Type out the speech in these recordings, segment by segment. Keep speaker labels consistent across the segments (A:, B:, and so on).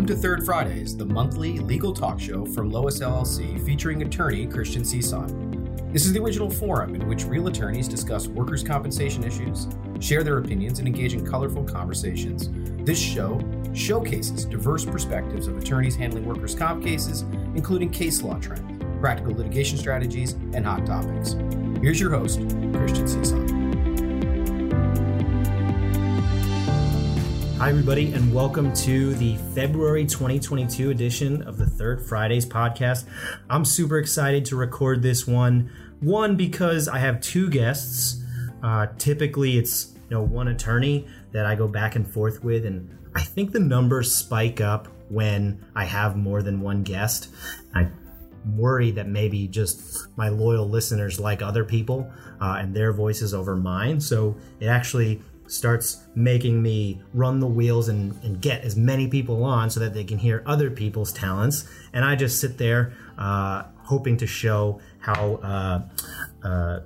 A: Welcome to Third Fridays, the monthly legal talk show from Lois LLC featuring attorney Christian Cison. This is the original forum in which real attorneys discuss workers' compensation issues, share their opinions, and engage in colorful conversations. This show showcases diverse perspectives of attorneys handling workers' comp cases, including case law trends, practical litigation strategies, and hot topics. Here's your host, Christian Cison.
B: Hi, everybody, and welcome to the February 2022 edition of the Third Fridays podcast. I'm super excited to record this one. One, because I have two guests. Uh, typically, it's you know one attorney that I go back and forth with, and I think the numbers spike up when I have more than one guest. I worried that maybe just my loyal listeners like other people uh, and their voices over mine. So it actually starts making me run the wheels and, and get as many people on so that they can hear other people's talents. And I just sit there uh, hoping to show how uh, uh,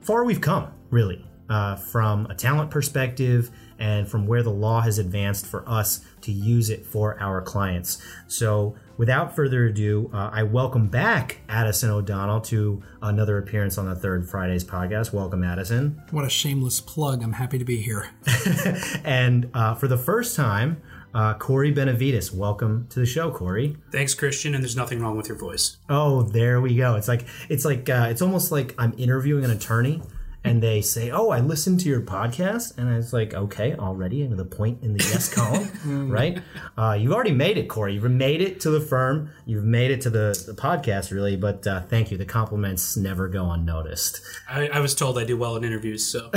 B: far we've come, really, uh, from a talent perspective and from where the law has advanced for us to use it for our clients. So, without further ado, uh, I welcome back Addison O'Donnell to another appearance on the Third Fridays podcast. Welcome, Addison.
C: What a shameless plug. I'm happy to be here.
B: and uh, for the first time, uh, Corey Benavides. Welcome to the show, Corey.
D: Thanks, Christian. And there's nothing wrong with your voice.
B: Oh, there we go. It's like it's like uh, it's almost like I'm interviewing an attorney and they say, "Oh, I listened to your podcast," and I was like, "Okay, already into the point in the yes column, right? Uh, you've already made it, Corey. You've made it to the firm. You've made it to the, the podcast, really. But uh, thank you. The compliments never go unnoticed.
D: I, I was told I do well in interviews, so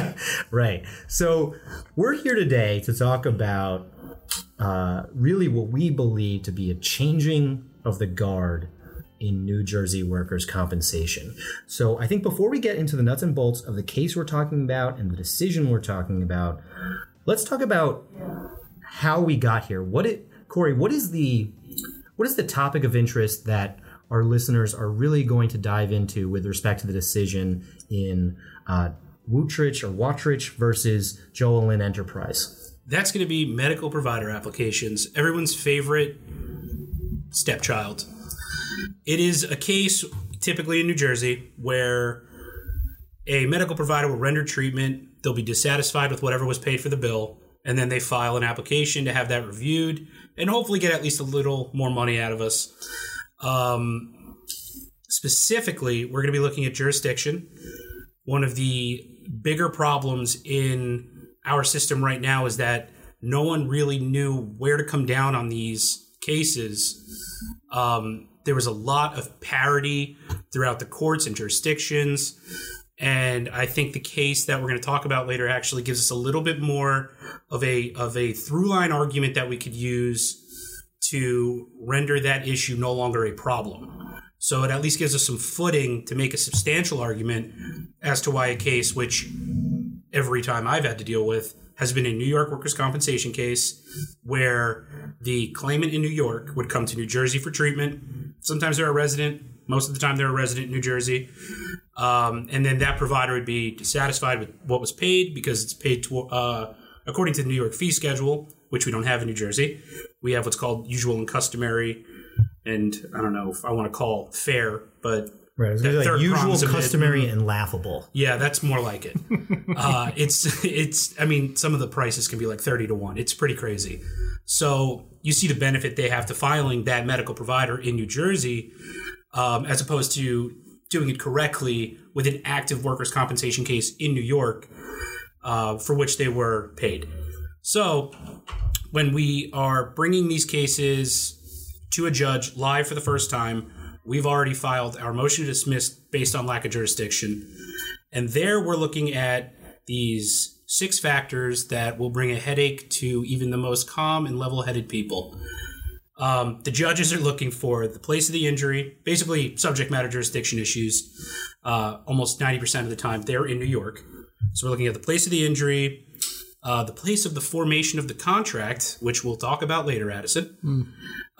B: right. So we're here today to talk about uh, really what we believe to be a changing of the guard in New Jersey workers' compensation. So I think before we get into the nuts and bolts of the case we're talking about and the decision we're talking about, let's talk about how we got here. What it Corey, what is the what is the topic of interest that our listeners are really going to dive into with respect to the decision in uh, Wootrich or Watrich versus Joel Lynn Enterprise?
D: that's going to be medical provider applications. Everyone's favorite stepchild. It is a case typically in New Jersey where a medical provider will render treatment, they'll be dissatisfied with whatever was paid for the bill, and then they file an application to have that reviewed and hopefully get at least a little more money out of us. Um, specifically, we're going to be looking at jurisdiction. One of the bigger problems in our system right now is that no one really knew where to come down on these cases. Um, there was a lot of parity throughout the courts and jurisdictions. And I think the case that we're going to talk about later actually gives us a little bit more of a of a through line argument that we could use to render that issue no longer a problem. So it at least gives us some footing to make a substantial argument as to why a case which every time I've had to deal with has been a New York workers' compensation case where the claimant in New York would come to New Jersey for treatment. Sometimes they're a resident, most of the time they're a resident in New Jersey. Um, and then that provider would be dissatisfied with what was paid because it's paid to, uh, according to the New York fee schedule, which we don't have in New Jersey. We have what's called usual and customary, and I don't know if I want to call fair, but
B: Right, it's like usual, customary, and laughable.
D: yeah, that's more like it. uh, it's it's. I mean, some of the prices can be like thirty to one. It's pretty crazy. So you see the benefit they have to filing that medical provider in New Jersey, um, as opposed to doing it correctly with an active workers' compensation case in New York, uh, for which they were paid. So when we are bringing these cases to a judge live for the first time, we've already filed our motion to dismiss based on lack of jurisdiction. And there we're looking at these six factors that will bring a headache to even the most calm and level headed people. Um, the judges are looking for the place of the injury, basically subject matter jurisdiction issues. Uh, almost 90% of the time, they're in New York. So we're looking at the place of the injury, uh, the place of the formation of the contract, which we'll talk about later, Addison.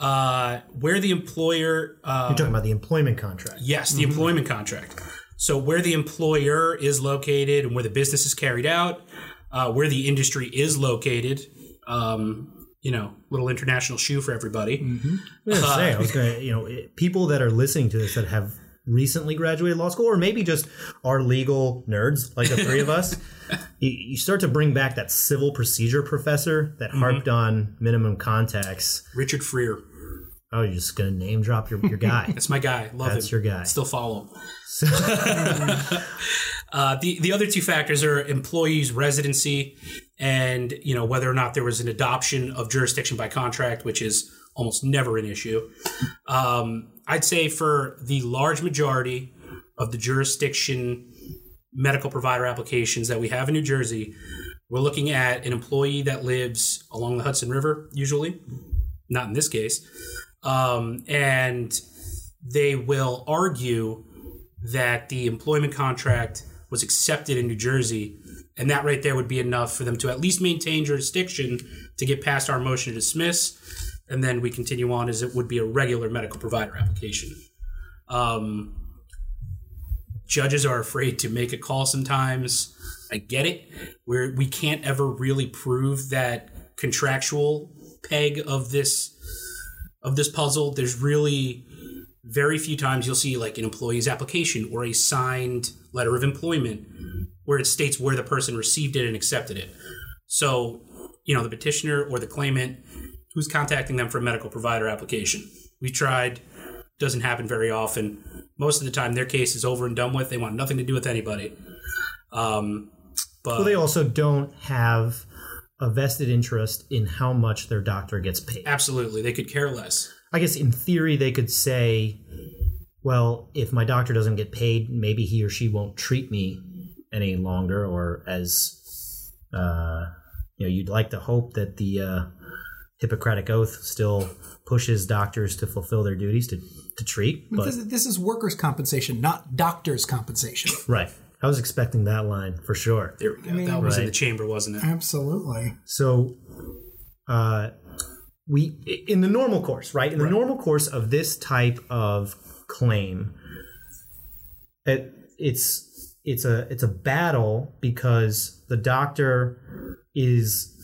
D: Uh, where the employer uh,
B: You're talking about the employment contract.
D: Yes, the employment contract. So where the employer is located and where the business is carried out, uh, where the industry is located, um, you know, little international shoe for everybody.
B: I was gonna say, I was gonna, you know, it- people that are listening to this that have recently graduated law school, or maybe just are legal nerds like the three of us, you, you start to bring back that civil procedure professor that harped on minimum contacts.
D: Richard Freer.
B: Oh, you're just gonna name drop your, your guy.
D: That's my guy. Love it.
B: That's
D: him.
B: your guy.
D: Still follow. uh, the the other two factors are employees' residency and you know whether or not there was an adoption of jurisdiction by contract, which is almost never an issue. Um, I'd say for the large majority of the jurisdiction medical provider applications that we have in New Jersey, we're looking at an employee that lives along the Hudson River, usually, not in this case, um, and they will argue that the employment contract was accepted in New Jersey, and that right there would be enough for them to at least maintain jurisdiction to get past our motion to dismiss, and then we continue on as it would be a regular medical provider application. Um, judges are afraid to make a call sometimes. I get it. We're we can't ever really prove that contractual peg of this of this puzzle. There's really very few times you'll see like an employee's application or a signed letter of employment where it states where the person received it and accepted it. So, you know, the petitioner or the claimant who's contacting them for a medical provider application. We tried, doesn't happen very often. Most of the time, their case is over and done with. They want nothing to do with anybody. Um, but
B: Well, they also don't have a vested interest in how much their doctor gets paid.
D: absolutely, they could care less.
B: I guess in theory they could say, well, if my doctor doesn't get paid, maybe he or she won't treat me any longer, or as uh, you know, you'd like to hope that the uh, Hippocratic Oath still pushes doctors to fulfill their duties to, to treat. But
C: this, is- this is workers' compensation, not doctors' compensation.
B: right, I was expecting that line for sure.
D: There we go. that was in the chamber, wasn't it?
C: Absolutely.
B: So, uh, we in the normal course, right? In the normal course of this type of claim, it, it's it's a it's a battle because the doctor is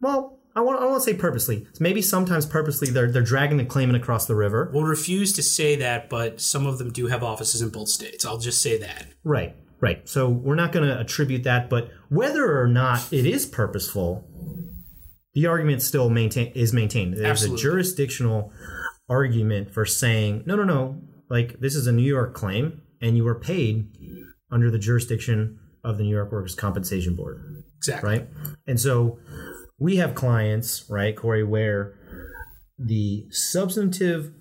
B: well. I want, I want to say purposely. Maybe sometimes purposely they're they're dragging the claimant across the river.
D: We'll refuse to say that, but some of them do have offices in both states. I'll just say that.
B: Right, right. So we're not going to attribute that, but whether or not it is purposeful, the argument still maintain is maintained. There's
D: Absolutely.
B: a jurisdictional argument for saying, no, no, no, like this is a New York claim, and you were paid under the jurisdiction of the New York Workers' Compensation Board,
D: Exactly.
B: right? And so we have clients, right, Corey, where the substantive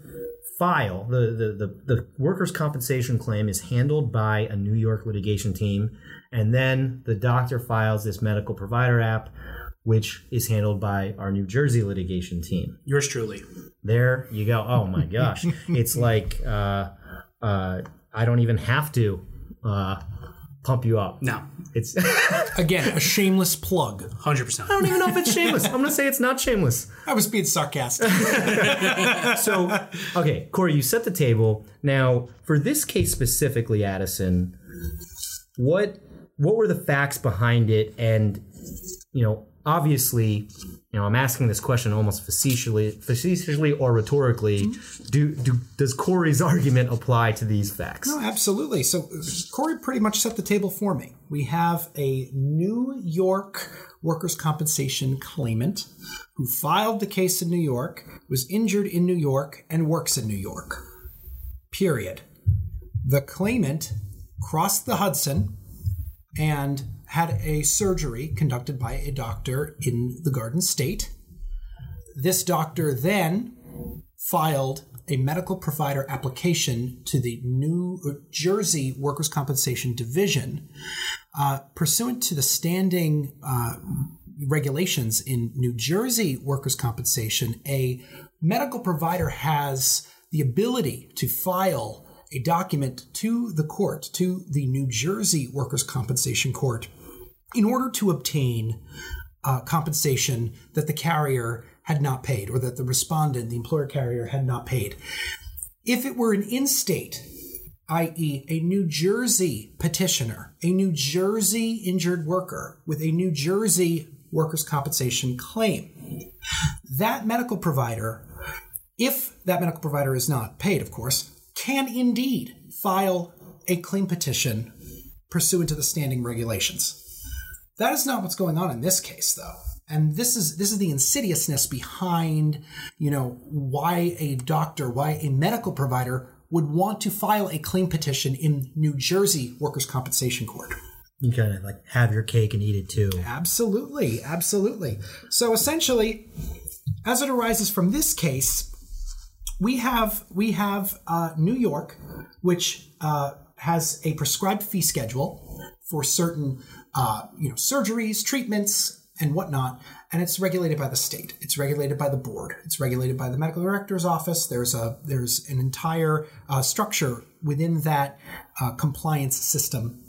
B: file, the, the, the, the workers' compensation claim is handled by a New York litigation team, and then the doctor files this medical provider app, which is handled by our New Jersey litigation team.
D: Yours truly.
B: There you go. Oh my gosh. it's like uh, uh, I don't even have to uh, pump you up.
D: No,
B: It's
C: Again, a shameless plug.
D: 100%.
B: I don't even know if it's shameless. I'm gonna say it's not shameless.
C: I was being sarcastic.
B: So, okay, Corey, you set the table. Now, for this case specifically, Addison, what what were the facts behind it? And you know, obviously, you know, I'm asking this question almost facetiously, facetiously or rhetorically. Do do does Corey's argument apply to these facts?
C: No, absolutely. So Corey pretty much set the table for me. We have a New York workers' compensation claimant who filed the case in New York, was injured in New York, and works in New York. Period. The claimant crossed the Hudson and had a surgery conducted by a doctor in the Garden State. This doctor then filed a medical provider application to the New Jersey Workers' Compensation Division uh, pursuant to the standing uh, regulations in New Jersey workers' compensation. A medical provider has the ability to file a document to the court, to the New Jersey Workers' Compensation Court, in order to obtain uh, compensation that the carrier had not paid or that the respondent, the employer carrier, had not paid. If it were an in state, i.e., a New Jersey petitioner, a New Jersey injured worker with a New Jersey workers' compensation claim. That medical provider, if that medical provider is not paid, of course, can indeed file a claim petition pursuant to the standing regulations. That is not what's going on in this case, though. And this is this is the insidiousness behind, you know, why a doctor, why a medical provider would want to file a claim petition in New Jersey workers' compensation court.
B: You kind of like have your cake and eat it too.
C: Absolutely, absolutely. So essentially, as it arises from this case, we have we have uh, New York, which uh, has a prescribed fee schedule for certain uh, you know surgeries, treatments, and whatnot, and it's regulated by the state. It's regulated by the board. It's regulated by the medical director's office. There's a there's an entire uh, structure within that uh, compliance system.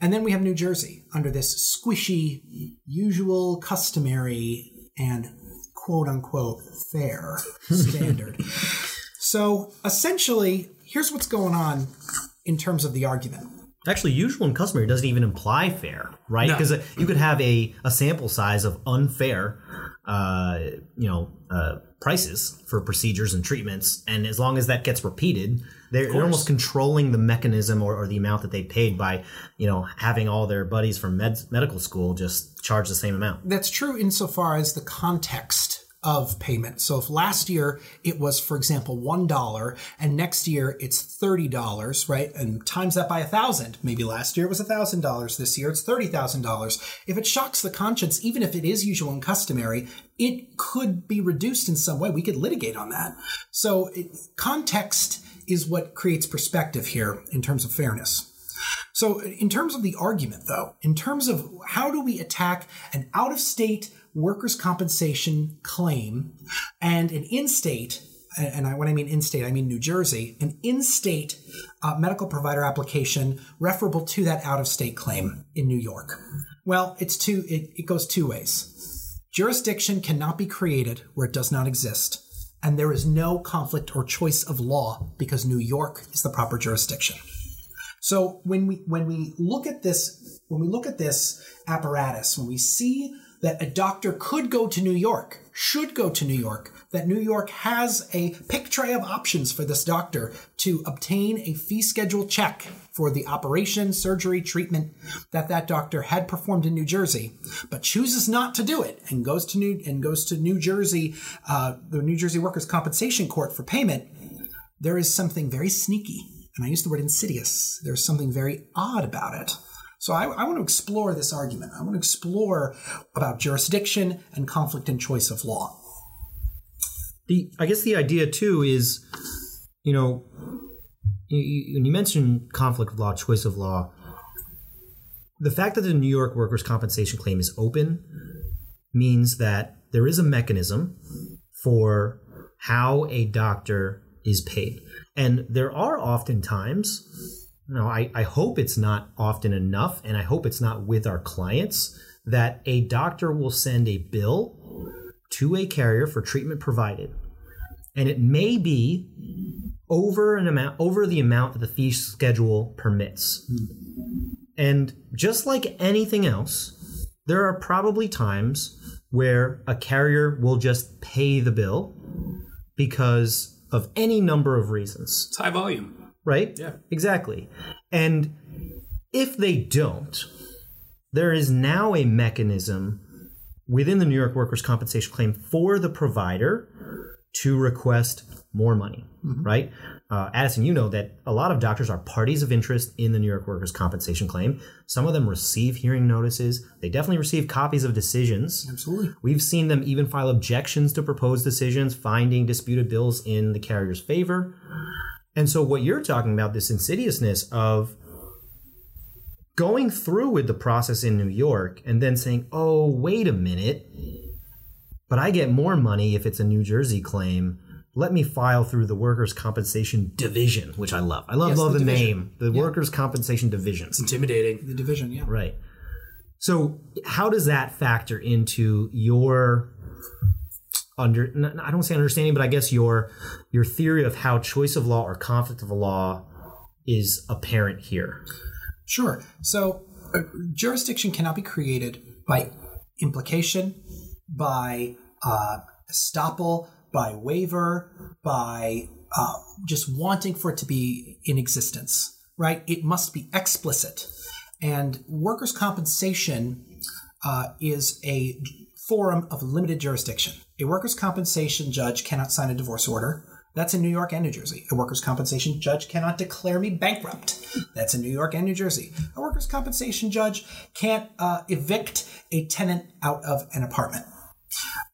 C: And then we have New Jersey under this squishy, usual, customary, and quote unquote fair standard. so essentially, here's what's going on in terms of the argument.
B: Actually, usual and customary doesn't even imply fair, right?
D: No.
B: Because you could have a, a sample size of unfair, uh, you know, uh, prices for procedures and treatments, and as long as that gets repeated, they're, they're almost controlling the mechanism or, or the amount that they paid by, you know, having all their buddies from med- medical school just charge the same amount.
C: That's true insofar as the context of payment. So if last year it was, for example, $1 and next year it's $30, right? And times that by a thousand. Maybe last year it was $1,000. This year it's $30,000. If it shocks the conscience, even if it is usual and customary, it could be reduced in some way. We could litigate on that. So it, context is what creates perspective here in terms of fairness. So, in terms of the argument, though, in terms of how do we attack an out of state workers' compensation claim and an in state, and when I mean in state, I mean New Jersey, an in state uh, medical provider application referable to that out of state claim in New York? Well, it's two, it, it goes two ways. Jurisdiction cannot be created where it does not exist. And there is no conflict or choice of law because New York is the proper jurisdiction. So when we when we look at this when we look at this apparatus, when we see that a doctor could go to New York, should go to New York, that New York has a pick tray of options for this doctor to obtain a fee schedule check for the operation, surgery, treatment that that doctor had performed in New Jersey, but chooses not to do it and goes to New and goes to New Jersey, uh, the New Jersey Workers' Compensation Court for payment. There is something very sneaky and I use the word insidious. There's something very odd about it. So I, I, want to explore this argument. I want to explore about jurisdiction and conflict and choice of law.
B: The I guess the idea too is, you know, you, when you mentioned conflict of law, choice of law, the fact that the New York workers' compensation claim is open means that there is a mechanism for how a doctor is paid. And there are often times, know, I, I hope it's not often enough, and I hope it's not with our clients, that a doctor will send a bill to a carrier for treatment provided. And it may be over an amount over the amount that the fee schedule permits. And just like anything else, there are probably times where a carrier will just pay the bill because of any number of reasons.
D: It's high volume.
B: Right?
D: Yeah.
B: Exactly. And if they don't, there is now a mechanism within the New York workers' compensation claim for the provider to request more money, right? Uh, Addison, you know that a lot of doctors are parties of interest in the New York workers' compensation claim. Some of them receive hearing notices. They definitely receive copies of decisions.
C: Absolutely.
B: We've seen them even file objections to proposed decisions, finding disputed bills in the carrier's favor. And so, what you're talking about, this insidiousness of going through with the process in New York and then saying, oh, wait a minute, but I get more money if it's a New Jersey claim. Let me file through the Workers' Compensation Division, which I love. I love,
C: Yes,
B: love
C: the
B: the, name, the Workers' Compensation Division.
D: It's intimidating.
C: The division, yeah.
B: Right. So, how does that factor into your under? I don't say understanding, but I guess your your theory of how choice of law or conflict of law is apparent here.
C: Sure. So uh, jurisdiction cannot be created by implication, by uh, estoppel, by waiver, by uh, just wanting for it to be in existence, right? It must be explicit. And workers' compensation uh, is a forum of limited jurisdiction. A workers' compensation judge cannot sign a divorce order. That's in New York and New Jersey. A workers' compensation judge cannot declare me bankrupt. That's in New York and New Jersey. A workers' compensation judge can't uh, evict a tenant out of an apartment.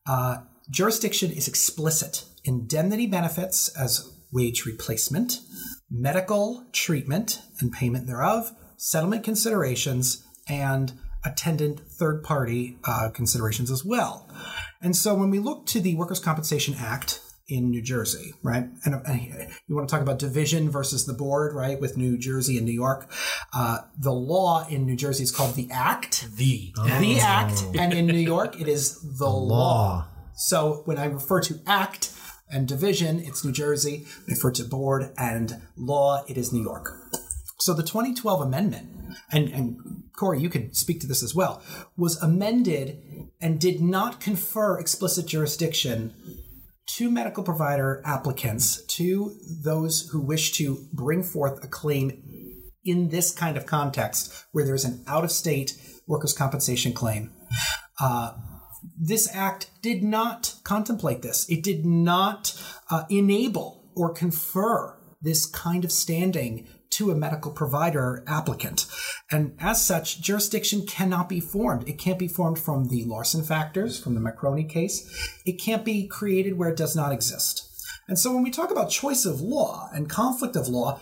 C: Uh, jurisdiction is explicit. Indemnity benefits as wage replacement, medical treatment and payment thereof, settlement considerations, and attendant third party uh, considerations as well. And so when we look to the Workers' Compensation Act, in New Jersey, right? And, and, you want to talk about division versus the board, right? With New Jersey and New York, uh, the law in New Jersey is called the Act,
D: The.
C: the Act, and in New York it is the, law.
B: law.
C: So when I refer to Act and division, it's New Jersey. I refer to board and law, it is New York. So the 2012 amendment, and, and Corey, you can speak to this as well, was amended and did not confer explicit jurisdiction to medical provider applicants, to those who wish to bring forth a claim in this kind of context where there's an out of state workers' compensation claim. Uh, this act did not contemplate this. It did not uh, enable or confer this kind of standing to a medical provider applicant. And as such, jurisdiction cannot be formed. It can't be formed from the Larson factors, from the Marconi case. It can't be created where it does not exist. And so when we talk about choice of law and conflict of law,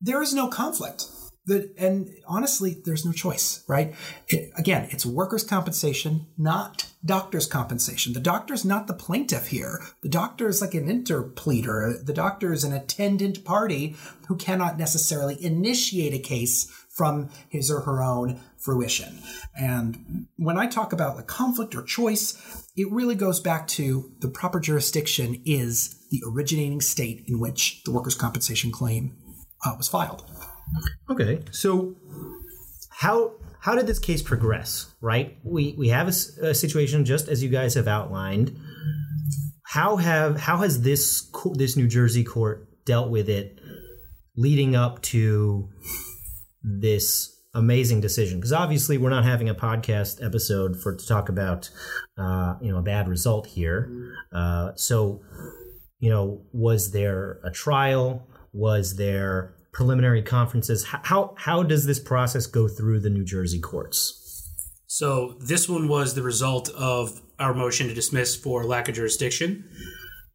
C: there is no conflict. The, and honestly, there's no choice, right? It, again, it's workers' compensation, not doctor's compensation. The doctor's not the plaintiff here. The doctor is like an interpleader. The doctor is an attendant party who cannot necessarily initiate a case from his or her own fruition. And when I talk about the conflict or choice, it really goes back to the proper jurisdiction is the originating state in which the workers' compensation claim uh, was filed.
B: Okay, so how how did this case progress? Right, we we have a, a situation just as you guys have outlined. How have how has this this New Jersey court dealt with it, leading up to this amazing decision? Because obviously we're not having a podcast episode for to talk about uh, you know a bad result here. Uh, so you know, was there a trial? Was there preliminary conferences. How how does this process go through the New Jersey courts?
D: So this one was the result of our motion to dismiss for lack of jurisdiction.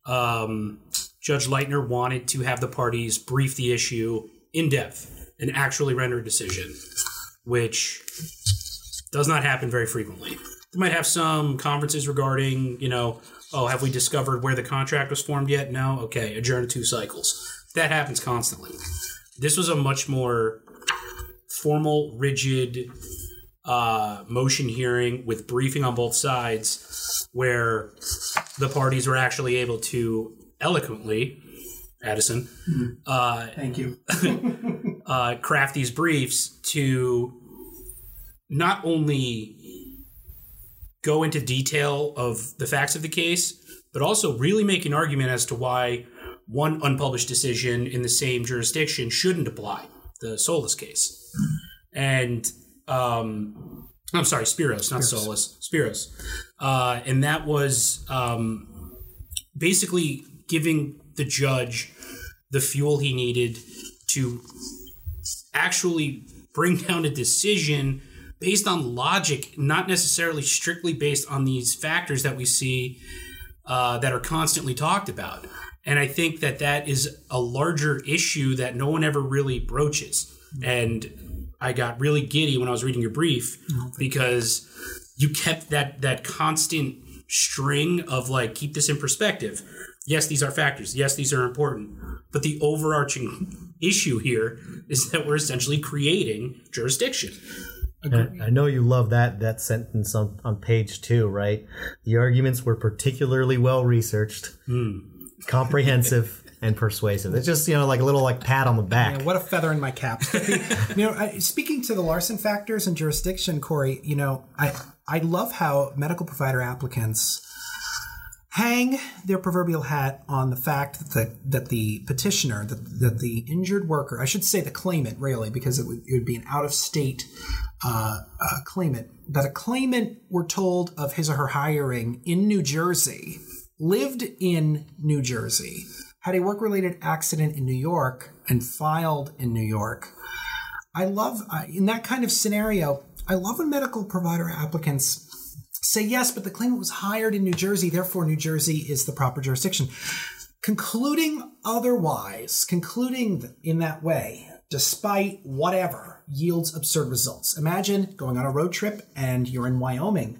D: Um, Judge Leitner wanted to have the parties brief the issue in depth and actually render a decision, which does not happen very frequently. They might have some conferences regarding, you know, oh, have we discovered where the contract was formed yet? No? Okay, adjourn two cycles. That happens constantly. This was a much more formal, rigid uh, motion hearing with briefing on both sides, where the parties were actually able to eloquently, Addison, uh,
C: Thank you.
D: uh, craft these briefs to not only go into detail of the facts of the case, but also really make an argument as to why one unpublished decision in the same jurisdiction shouldn't apply, the Solus case. And um, I'm sorry, Spiros, not Solus, Spiros. Uh, and that was um, basically giving the judge the fuel he needed to actually bring down a decision based on logic, not necessarily strictly based on these factors that we see uh, that are constantly talked about. And I think that that is a larger issue that no one ever really broaches. And I got really giddy when I was reading your brief because you kept that that constant string of like keep this in perspective. Yes, these are factors. Yes, these are important. But the overarching issue here is that we're essentially creating jurisdiction.
B: I, I know you love that that sentence on, on page two, right? The arguments were particularly well researched, hmm. Comprehensive, and persuasive. It's just you know like a little like pat on the back.
C: Yeah, what a feather in my cap. you know, I, speaking to the Larson factors and jurisdiction, Corey, you know, I I love how medical provider applicants hang their proverbial hat on the fact that the, that the petitioner, that, that the injured worker, I should say the claimant, really, because it would, it would be an out of state uh, uh, claimant, that a claimant, we're told, of his or her hiring in New Jersey, lived in New Jersey, had a work related accident in New York, and filed in New York. I love, uh, in that kind of scenario, I love when medical provider applicants say yes, but the claimant was hired in New Jersey, therefore New Jersey is the proper jurisdiction. Concluding otherwise, concluding in that way, despite whatever, yields absurd results. Imagine going on a road trip and you're in Wyoming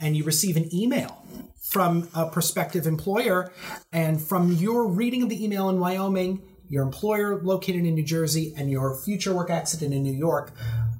C: and you receive an email from a prospective employer, and from your reading of the email in Wyoming, your employer located in New Jersey, and your future work accident in New York,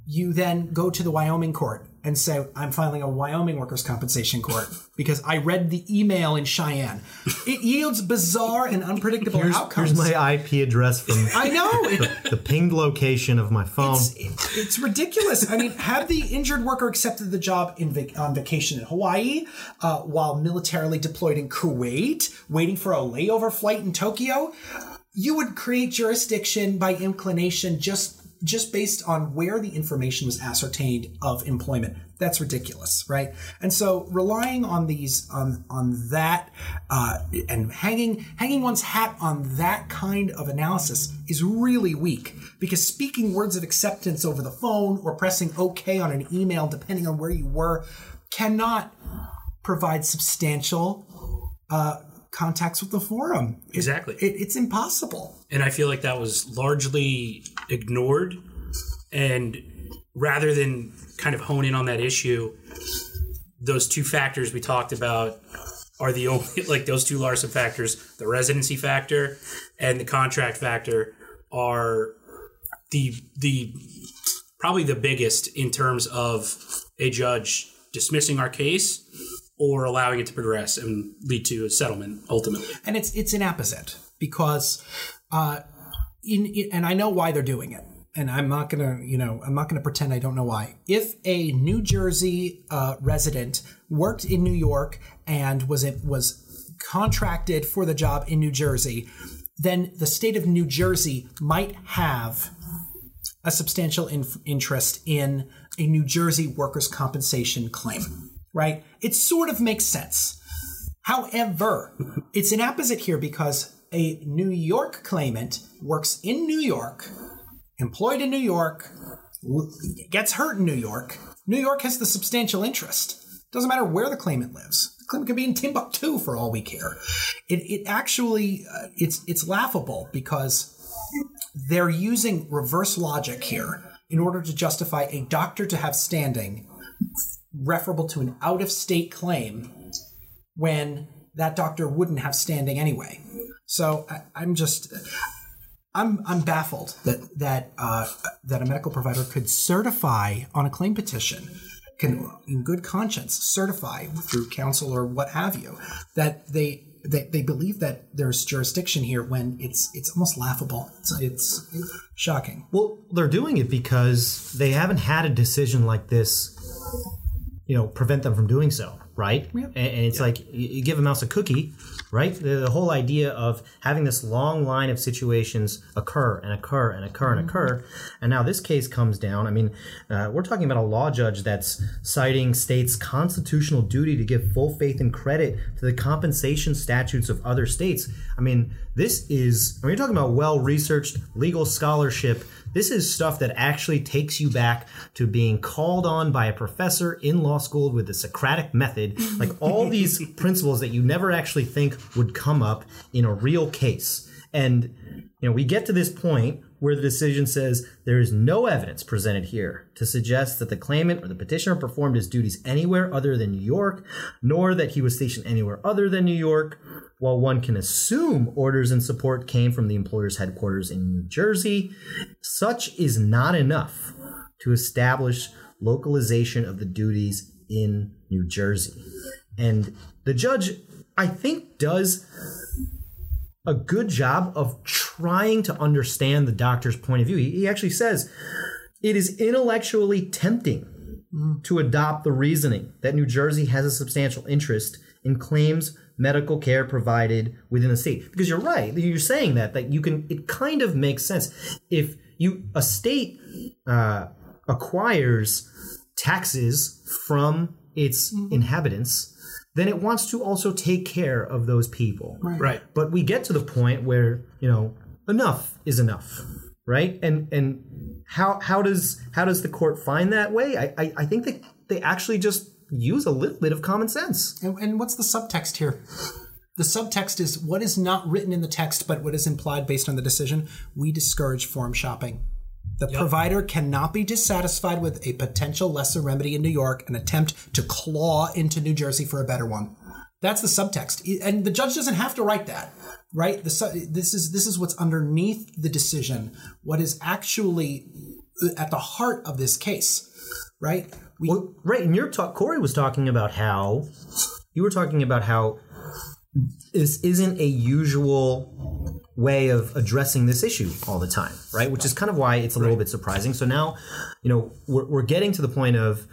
C: you then go to the Wyoming court and say, I'm filing a Wyoming workers' compensation court because I read the email in Cheyenne. It yields bizarre and unpredictable
B: here's,
C: outcomes.
B: Here's my IP address from
C: I know.
B: The, the pinged location of my phone.
C: it's, it- it's ridiculous. I mean, have the injured worker accepted the job in vac- on vacation in Hawaii uh, while militarily deployed in Kuwait, waiting for a layover flight in Tokyo? You would create jurisdiction by inclination just just based on where the information was ascertained of employment. That's ridiculous, right? And so relying on these on on that uh, and hanging hanging one's hat on that kind of analysis is really weak because speaking words of acceptance over the phone or pressing OK on an email, depending on where you were, cannot provide substantial uh, contacts with the forum. It-
D: Exactly.
C: it, it's impossible.
D: and I feel like that was largely ignored. And rather than kind of hone in on that issue, those two factors we talked about are the only like those two Larson factors, the residency factor and the contract factor are the the probably the biggest in terms of a judge dismissing our case or allowing it to progress and lead to a settlement ultimately.
C: and it's it's inapposite because uh in, in and I know why they're doing it and I'm not gonna you know I'm not gonna pretend I don't know why if a New Jersey uh, resident worked in New York and was it was contracted for the job in New Jersey then the state of New Jersey might have a substantial in- interest in a New Jersey workers' compensation claim, right? It sort of makes sense. However, it's inapposite here because a New York claimant works in New York, employed in New York, gets hurt in New York. New York has the substantial interest. Doesn't matter where the claimant lives. The claimant could be in Timbuktu for all we care. It, it actually uh, it's it's laughable because they're using reverse logic here in order to justify a doctor to have standing referable to an out of state claim when that doctor wouldn't have standing anyway. So I, I'm just. I'm, I'm baffled that that uh, that a medical provider could certify on a claim petition, can in good conscience certify through counsel or what have you, that they they, they believe that there's jurisdiction here when it's it's almost laughable. It's, it's shocking.
B: Well, they're doing it because they haven't had a decision like this, you know, prevent them from doing so, right? And, and it's like you you give a mouse a cookie, right? The, the whole idea of having this long line of situations occur and occur and occur and occur, and now this case comes down. I mean, uh, we're talking about a law judge that's citing states' constitutional duty to give full faith and credit to the compensation statutes of other states. I mean, this is when you're talking about well researched legal scholarship. This is stuff that actually takes you back to being called on by a professor in law school with the Socratic method, like all these principles that you never actually think would come up in a real case. And you know, we get to this point where the decision says there is no evidence presented here to suggest that the claimant or the petitioner performed his duties anywhere other than New York, nor that he was stationed anywhere other than New York. While one can assume orders and support came from the employer's headquarters in New Jersey, such is not enough to establish localization of the duties in New Jersey. And the judge, I think, does a good job of trying to understand the doctor's point of view. He, actually says it is intellectually tempting mm. to adopt the reasoning that New Jersey has a substantial interest in claims medical care provided within the state. Because you're right, you're saying that that you can. It kind of makes sense if you a state uh, acquires taxes from its inhabitants. Then it wants to also take care of those people.
D: Right.
B: But we get to the point where, you know, enough is enough. Right? And and how how does how does the court find that way? I I, I think that they actually just use a little bit of common sense.
C: And, and what's the subtext here? The subtext is what is not written in the text, but what is implied based on the decision. We discourage forum shopping. The provider cannot be dissatisfied with a potential lesser remedy in New York and attempt to claw into New Jersey for a better one. That's the subtext, and the judge doesn't have to write that, right? The su- this is this is what's underneath the decision. What is actually uh, at the heart of this case, right? We,
B: Well, right, and your talk Corey was talking about how you were talking about how this isn't a usual way of addressing this issue all the time, right? Which is kind of why it's a little bit surprising. So now, you know, we're, we're getting to the point of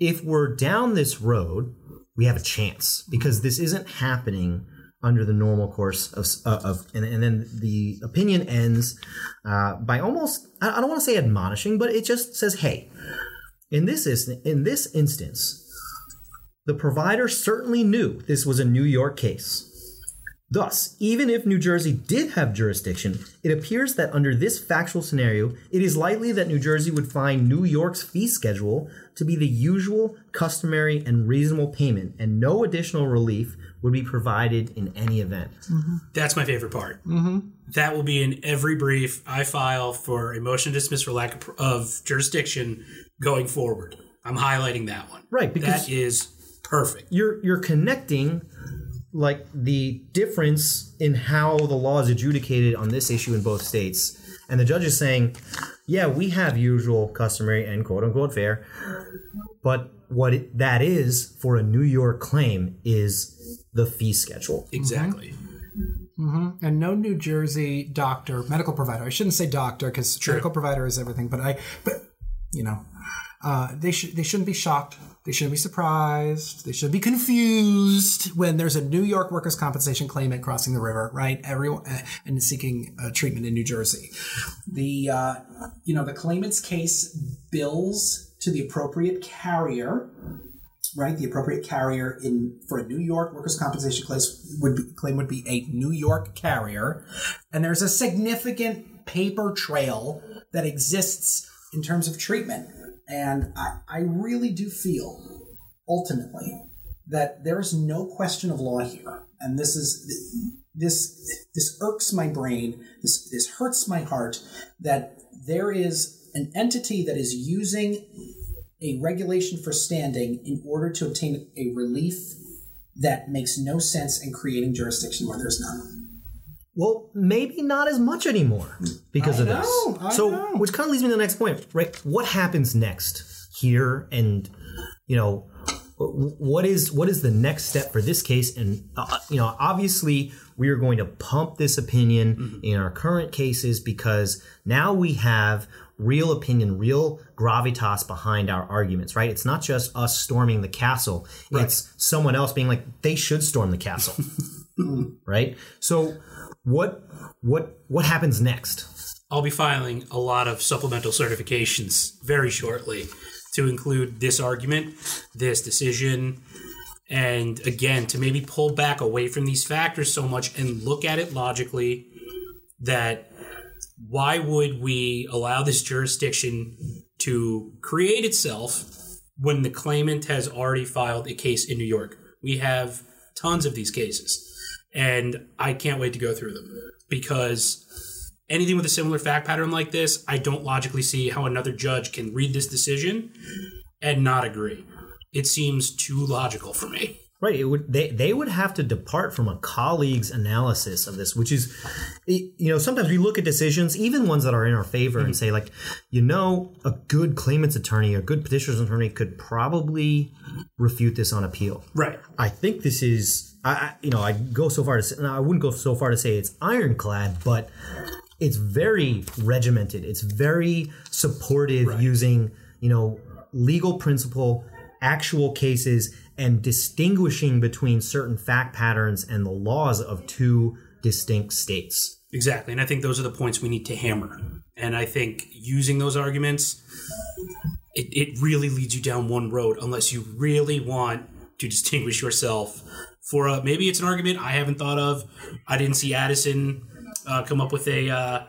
B: if we're down this road, we have a chance because this isn't happening under the normal course of, uh, of and, and then the opinion ends uh, by almost I don't want to say admonishing, but it just says, hey, in this is in this instance, the provider certainly knew this was a New York case. Thus, even if New Jersey did have jurisdiction, it appears that under this factual scenario, it is likely that New Jersey would find New York's fee schedule to be the usual, customary, and reasonable payment, and no additional relief would be provided in any event.
D: That's my favorite part. Mm-hmm. That will be in every brief I file for a motion to dismiss for lack of, of jurisdiction going forward. I'm highlighting that one.
B: Right, because-
D: that is perfect.
B: you're you're connecting like the difference in how the law is adjudicated on this issue in both states and the judge is saying yeah we have usual customary and quote unquote fair but what it, that is for a new york claim is the fee schedule
D: Exactly. Mm-hmm. Mm-hmm.
C: and no New Jersey doctor, medical provider. I shouldn't say doctor because medical provider is everything, but I, but you know, uh, they should they shouldn't be shocked. They shouldn't be surprised. They shouldn't be confused when there's a New York workers' compensation claimant crossing the river, right? Everyone uh, and seeking uh, treatment in New Jersey. The uh, you know the claimant's case bills to the appropriate carrier right? The appropriate carrier in for a New York workers' compensation claim would be, claim would be a New York carrier, and there's a significant paper trail that exists in terms of treatment. And I, I really do feel, ultimately, that there is no question of law here, and this is this this irks my brain. This this hurts my heart that there is an entity that is using a regulation for standing in order to obtain a relief that makes no sense in creating jurisdiction where there's none.
B: Well maybe not as much anymore because
C: I
B: of
C: know,
B: this
C: I
B: so
C: know.
B: which kind of leads me to the next point right? What happens next here and you know what is what is the next step for this case? And uh, you know obviously we are going to pump this opinion in our current cases because now we have real opinion real gravitas behind our arguments right? It's not just us storming the castle. It's someone else being like they should storm the castle right? So what what what happens next
D: I'll be filing a lot of supplemental certifications very shortly to include this argument, this decision, and again, to maybe pull back away from these factors so much and look at it logically that why would we allow this jurisdiction to create itself when the claimant has already filed a case in New York? We have tons of these cases, and I can't wait to go through them because anything with a similar fact pattern like this, I don't logically see how another judge can read this decision and not agree. It seems too logical for me.
B: Right. It would they they would have to depart from a colleague's analysis of this, which is, you know, sometimes we look at decisions, even ones that are in our favor, and mm-hmm. say like, you know, a good claimant's attorney, a good petitioner's attorney could probably refute this on appeal.
D: Right.
B: I think this is I, you know I go so far to say, no, I wouldn't go so far to say it's ironclad, but it's very regimented. It's very supportive using you know legal principle, actual cases, and distinguishing between certain fact patterns and the laws of two distinct states.
D: Exactly. And I think those are the points we need to hammer. And I think using those arguments, it, it really leads you down one road unless you really want to distinguish yourself for a, maybe it's an argument I haven't thought of. I didn't see Addison uh, come up with a uh,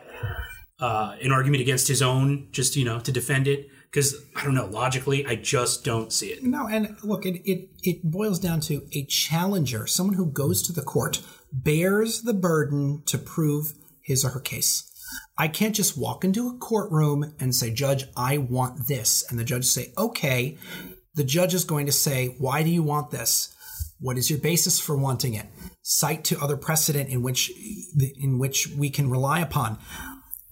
D: uh, an argument against his own, just you know, to defend it. Because I don't know, logically, I just don't see it.
C: No, and look, it, it, it boils down to a challenger, someone who goes to the court, bears the burden to prove his or her case. I can't just walk into a courtroom and say, Judge, I want this. And the judge say, okay. The judge is going to say, why do you want this? What is your basis for wanting it? Cite to other precedent in which in which we can rely upon.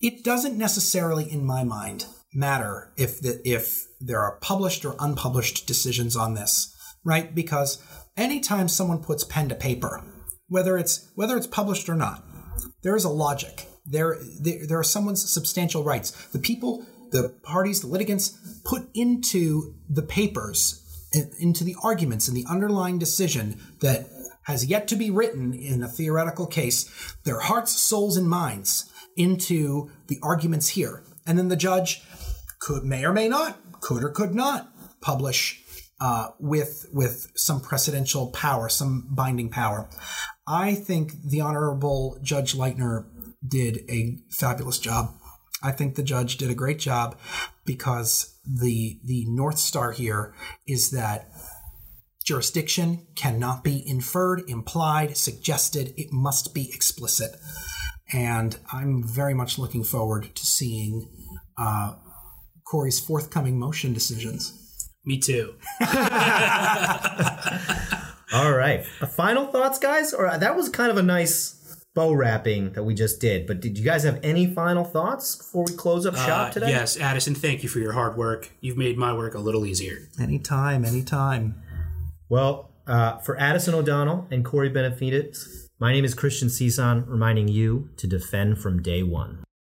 C: It doesn't necessarily, in my mind, matter if the, if there are published or unpublished decisions on this, right? Because anytime someone puts pen to paper, whether it's whether it's published or not, there is a logic. There, there, there are someone's substantial rights. The people, the parties, the litigants put into the papers, into the arguments, in the underlying decision that has yet to be written in a theoretical case, their hearts, souls, and minds into the arguments here. And then the judge could, may or may not, could or could not publish uh, with with some precedential power, some binding power. I think the Honorable Judge Leitner did a fabulous job. I think the judge did a great job because the the north star here is that jurisdiction cannot be inferred, implied, suggested. It must be explicit. And I'm very much looking forward to seeing uh, Corey's forthcoming motion decisions.
D: Me too.
B: All right. Final thoughts, guys? Or uh, that was kind of a nice bow wrapping that we just did. But did you guys have any final thoughts before we close up shop
D: Uh,
B: today?
D: yes, Addison, thank you for your hard work. You've made my work a little easier.
C: Anytime, anytime.
B: Well, uh, for Addison O'Donnell and Corey Benavides, my name is Christian Cisan, reminding you to defend from day one.